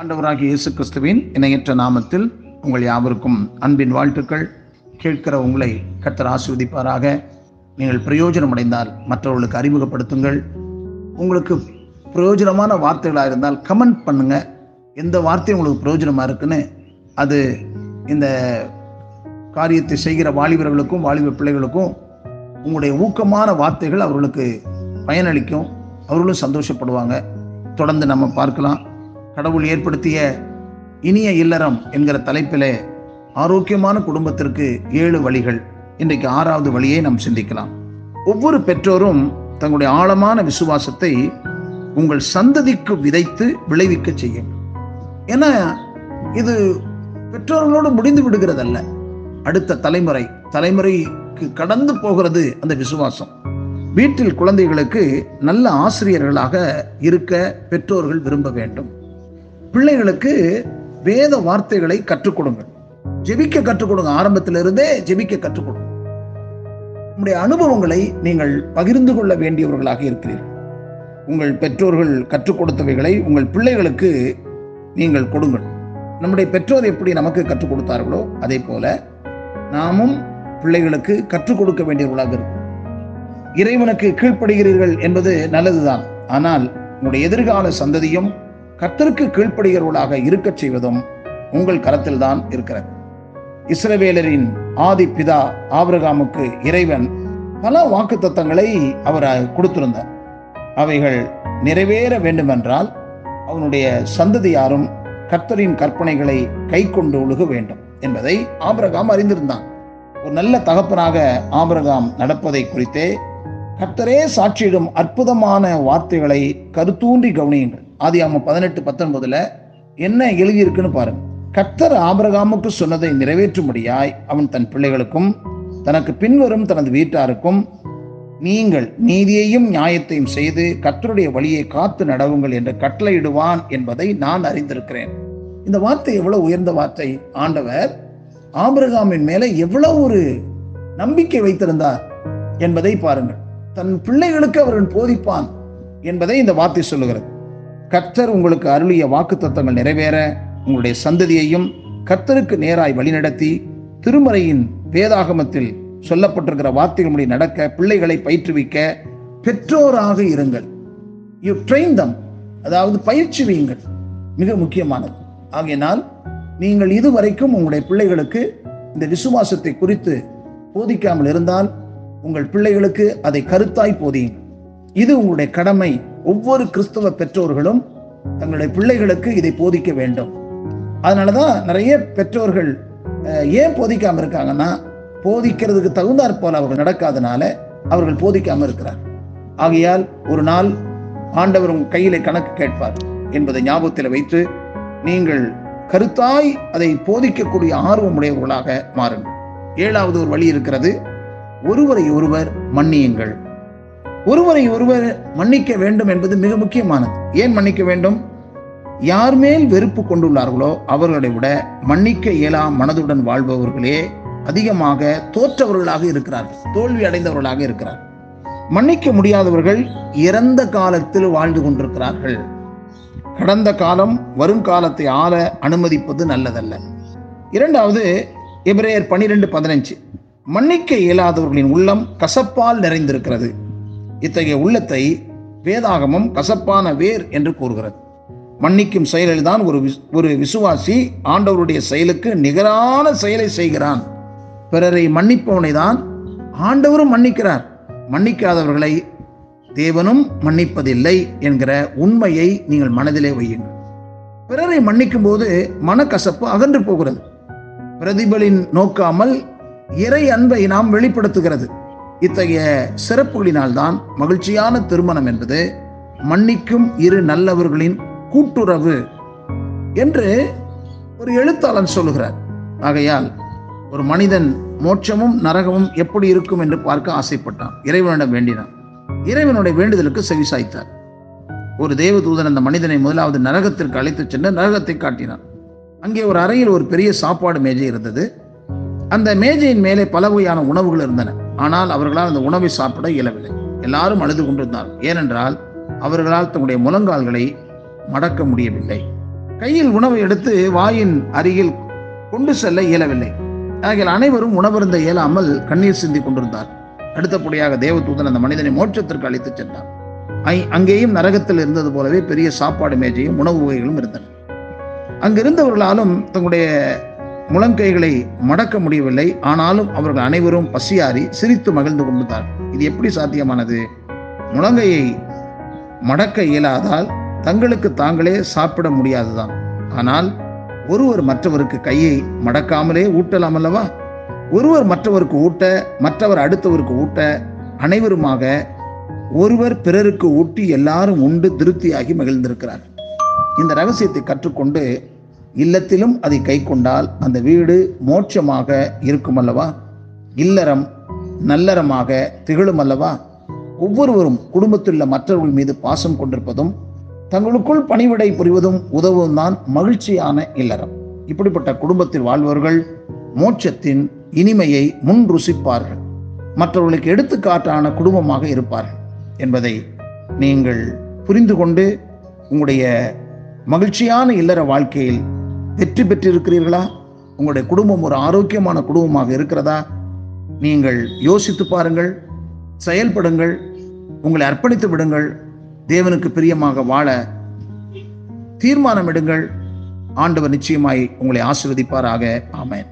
ஆண்டவராகிய இயேசு கிறிஸ்துவின் இணையற்ற நாமத்தில் உங்கள் யாவருக்கும் அன்பின் வாழ்த்துக்கள். கேட்கிற உங்களை கர்த்தர் ஆசீர்வதிப்பாராக. நீங்கள் பிரயோஜனம் அடைந்தால் மற்றவர்களுக்கு அறிமுகப்படுத்துங்கள். உங்களுக்கு பிரயோஜனமான வார்த்தைகளாக இருந்தால் கமெண்ட் பண்ணுங்க. எந்த வார்த்தை உங்களுக்கு பிரயோஜனமாக இருக்குன்னு அது இந்த காரியத்தை செய்கிற வாலிபர்களுக்கும் வாலிப பிள்ளைகளுக்கும் உங்களுடைய ஊக்கமான வார்த்தைகள் அவர்களுக்கு பயனளிக்கும். அவர்களும் சந்தோஷப்படுவாங்க. தொடர்ந்து நம்ம பார்க்கலாம். கடவுள் ஏற்படுத்திய இனிய இல்லறம் என்கிற தலைப்பில் ஆரோக்கியமான குடும்பத்திற்கு ஏழு வழிகள். இன்றைக்கு ஆறாவது வழியை நாம் சிந்திக்கலாம். ஒவ்வொரு பெற்றோரும் தங்களுடைய ஆழமான விசுவாசத்தை உங்கள் சந்ததிக்கு விதைத்து விளைவிக்க செய்யும். ஏன்னா இது பெற்றோர்களோடு முடிந்து விடுகிறதல்ல. அடுத்த தலைமுறை தலைமுறை அளவுக்கு கடந்து போகிறது அந்த விசுவாசம். வீட்டில் குழந்தைகளுக்கு நல்ல ஆசிரியர்களாக இருக்க பெற்றோர்கள் விரும்ப வேண்டும். பிள்ளைகளுக்கு வேத வார்த்தைகளை கற்றுக் கொடுங்கள். ஜெபிக்க கற்றுக் கொடுங்க. ஆரம்பத்திலிருந்தே ஜெபிக்க கற்றுக் கொடுங்க. உங்களுடைய அனுபவங்களை நீங்கள் பகிர்ந்து கொள்ள வேண்டியவர்களாக இருக்கிறீர்கள். உங்கள் பெற்றோர்கள் கற்றுக் கொடுத்தவைகளை உங்கள் பிள்ளைகளுக்கு நீங்கள் கொடுங்கள். நம்முடைய பெற்றோர் எப்படி நமக்கு கற்றுக் கொடுத்தார்களோ அதே போல நாமும் பிள்ளைகளுக்கு கற்றுக் கொடுக்க வேண்டியவர்களாக இருக்கும். இறைவனுக்கு கீழ்ப்படுகிறீர்கள் என்பது நல்லதுதான். ஆனால் உங்களுடைய எதிர்கால சந்ததியும் கர்த்தருக்கு கீழ்ப்படுகிறவர்களாக இருக்கச் செய்வதும் உங்கள் கரத்தில்தான் இருக்கிறது. இஸ்ரவேலரின் ஆதி பிதா ஆபிரகாமுக்கு இறைவன் பல வாக்கு தத்தங்களை அவர் கொடுத்திருந்தார். அவைகள் நிறைவேற வேண்டுமென்றால் அவனுடைய சந்ததியாரும் கர்த்தரின் கற்பனைகளை கை கொண்டு ஒழுக வேண்டும் என்பதை ஆபிரகாம் அறிந்திருந்தான். ஒரு நல்ல தகப்பனாக ஆபிரகாம் நடப்பதை குறித்தே கர்த்தரே சாட்சியிடும் அற்புதமான வார்த்தைகளை கருத்தூன்றி கவனியுங்கள். ஆதி ஆதியாம பதினெட்டு பத்தொன்பதுல என்ன எழுதியிருக்குன்னு பாருங்க. கர்த்தர் ஆபிரகாமுக்கு சொன்னதை நிறைவேற்றும்படியாய் அவன் தன் பிள்ளைகளுக்கும் தனக்கு பின்வரும் தனது வீட்டாருக்கும் நீங்கள் நீதியையும் நியாயத்தையும் செய்து கர்த்தருடைய வழியை காத்து நடவுங்கள் என்று கட்டளையிடுவான் என்பதை நான் அறிந்திருக்கிறேன். இந்த வார்த்தை எவ்வளவு உயர்ந்த வார்த்தை. ஆண்டவர் ஆபிரகாமின் மேல எவ்வளவு ஒரு நம்பிக்கை வைத்திருந்தார் என்பதை பாருங்கள். தன் பிள்ளைகளுக்கு அவர்கள் போதிப்பான் என்பதை இந்த வார்த்தை சொல்லுகிறது. கர்த்தர் உங்களுக்கு அருளிய வாக்கு தத்தங்கள் நிறைவேற உங்களுடைய சந்ததியையும் கர்த்தருக்கு நேராய் வழிநடத்தி திருமறையின் வேதாகமத்தில் சொல்லப்பட்டிருக்கிற வார்த்தைகள் நடக்க பிள்ளைகளை பயிற்றுவிக்க பெற்றோராக இருங்கள். யூ ட்ரெயின் தம் அதாவது பயிற்சி வையுங்கள். மிக முக்கியமானது. ஆகையினால் நீங்கள் இதுவரைக்கும் உங்களுடைய பிள்ளைகளுக்கு இந்த விசுவாசத்தை குறித்து போதிக்காமல் இருந்தால் உங்கள் பிள்ளைகளுக்கு அதை கருத்தாய் போதியுங்கள். இது உங்களுடைய கடமை. ஒவ்வொரு கிறிஸ்தவ பெற்றோர்களும் தங்களுடைய பிள்ளைகளுக்கு இதை போதிக்க வேண்டும். அதனாலதான் நிறைய பெற்றோர்கள் ஏன் போதிக்காம இருக்காங்கன்னா போதிக்கிறதுக்கு தகுந்தாற் போல அவர்கள் நடக்காதனால அவர்கள் போதிக்காம இருக்கிறார் ஆகையால் ஒரு நாள் ஆண்டவர் உங்கள் கையிலே கணக்கு கேட்பார் என்பதை ஞாபகத்தில் வைத்து நீங்கள் கருத்தாய் அதை போதிக்கக்கூடிய ஆர்வமுடையவர்களாக மாறுங்கள். ஏழாவது ஒரு வழி இருக்கிறது ஒருவரை ஒருவர் மன்னியுங்கள். ஒருவரை ஒருவர் மன்னிக்க வேண்டும் என்பது மிக முக்கியமானது. ஏன் மன்னிக்க வேண்டும்? யார் மேல் வெறுப்பு கொண்டுள்ளார்களோ அவர்களை விட மன்னிக்க இயலா மனதுடன் வாழ்பவர்களே அதிகமாக தோற்றவர்களாக இருக்கிறார்கள் தோல்வி அடைந்தவர்களாக இருக்கிறார்கள். மன்னிக்க முடியாதவர்கள் இறந்த காலத்தில் வாழ்ந்து கொண்டிருக்கிறார்கள். கடந்த காலம் வருங்காலத்தை ஆள அனுமதிப்பது நல்லதல்ல. இரண்டாவது எபிரேயர் பனிரெண்டு பதினஞ்சு. மன்னிக்க இயலாதவர்களின் உள்ளம் கசப்பால் நிறைந்திருக்கிறது. இத்தகைய உள்ளத்தை வேதாகமம் கசப்பான வேர் என்று கூறுகிறது. மன்னிக்கும் செயலில் தான் ஒரு ஒரு விசுவாசி ஆண்டவருடைய செயலுக்கு நிகரான செயலை செய்கிறான். பிறரை மன்னிப்பவனை தான் ஆண்டவரும் மன்னிக்கிறார். மன்னிக்காதவர்களை தேவனும் மன்னிப்பதில்லை என்கிற உண்மையை நீங்கள் மனதிலே வையுங்கள். பிறரை மன்னிக்கும் போது மனக்கசப்பு அகன்று போகிறது. பிரதிபலின் நோக்காமல் இறை அன்பை நாம் வெளிப்படுத்துகிறது. இத்தகைய சிறப்புகளினால்தான் மகிழ்ச்சியான திருமணம் என்பது மன்னிக்கும் இரு நல்லவர்களின் கூட்டுறவு என்று ஒரு எழுத்தாளன் சொல்லுகிறார். ஆகையால் ஒரு மனிதன் மோட்சமும் நரகமும் எப்படி இருக்கும் என்று பார்க்க ஆசைப்பட்டான். இறைவனிடம் வேண்டினான். இறைவனுடைய வேண்டுதலுக்கு செவிசாய்த்தார் ஒரு தேவதூதன் அந்த மனிதனை முதலாவது நரகத்திற்கு அழைத்துச் சென்று நரகத்தை காட்டினான். அங்கே ஒரு அறையில் ஒரு பெரிய சாப்பாடு மேஜை இருந்தது. அந்த மேஜையின் மேலே பல வகையான உணவுகள் இருந்தன. ஆனால் அவர்களால் அந்த உணவை சாப்பிட இயலவில்லை. எல்லாரும் அழுது கொண்டிருந்தார். ஏனென்றால் அவர்களால் தங்களுடைய முழங்கால்களை மடக்க முடியவில்லை. கையில் உணவை எடுத்து வாயின் அருகில் கொண்டு செல்ல இயலவில்லை. ஆகிய அனைவரும் உணவருந்த இயலாமல் கண்ணீர் சிந்தி கொண்டிருந்தார் அடுத்தபடியாக தேவதூதன் அந்த மனிதனை மோட்சத்திற்கு அழைத்துச் சென்றான். ஐ- அங்கேயும் நரகத்தில் இருந்தது போலவே பெரிய சாப்பாடு மேஜையும் உணவு வகைகளும் இருந்தன. அங்கிருந்தவர்களாலும் தங்களுடைய முழங்கைகளை மடக்க முடியவில்லை. ஆனாலும் அவர்கள் அனைவரும் பசியாறி சிரித்து மகிழ்ந்து கொண்டிருந்தார் இது எப்படி சாத்தியமானது? முழங்கையை மடக்க இயலாதால் தங்களுக்கு தாங்களே சாப்பிட முடியாதுதான். ஆனால் ஒருவர் மற்றவருக்கு கையை மடக்காமலே ஊட்டலாம் அல்லவா? ஒருவர் மற்றவருக்கு ஊட்ட மற்றவர் அடுத்தவருக்கு ஊட்ட அனைவருமாக ஒருவர் பிறருக்கு ஊட்டி எல்லாரும் உண்டு திருப்தியாகி மகிழ்ந்திருக்கிறார். இந்த ரகசியத்தை கற்றுக்கொண்டு இல்லத்திலும் அதை கை கொண்டால் அந்த வீடு மோட்சமாக இருக்கும் அல்லவா? இல்லறம் நல்லறமாக திகழும் அல்லவா? ஒவ்வொருவரும் குடும்பத்தில் உள்ள மற்றவர்கள் மீது பாசம் கொண்டிருப்பதும் தங்களுக்குள் பணிவிடை புரிவதும் உதவும் தான் மகிழ்ச்சியான இல்லறம். இப்படிப்பட்ட குடும்பத்தில் வாழ்பவர்கள் மோட்சத்தின் இனிமையை முன் ருசிப்பார்கள். மற்றவர்களுக்கு எடுத்துக்காட்டான குடும்பமாக இருப்பார்கள் என்பதை நீங்கள் புரிந்து கொண்டு உங்களுடைய மகிழ்ச்சியான இல்லற வாழ்க்கையில் வெற்றி பெற்றிருக்கிறீர்களா? உங்களுடைய குடும்பம் ஒரு ஆரோக்கியமான குடும்பமாக இருக்கிறதா? நீங்கள் யோசித்து பாருங்கள் செயல்படுங்கள் உங்களை அர்ப்பணித்து விடுங்கள் தேவனுக்கு பிரியமாக வாழ தீர்மானம் எடுங்கள் ஆண்டவர் நிச்சயமாய் உங்களை ஆசிர்வதிப்பாராக. ஆமேன்.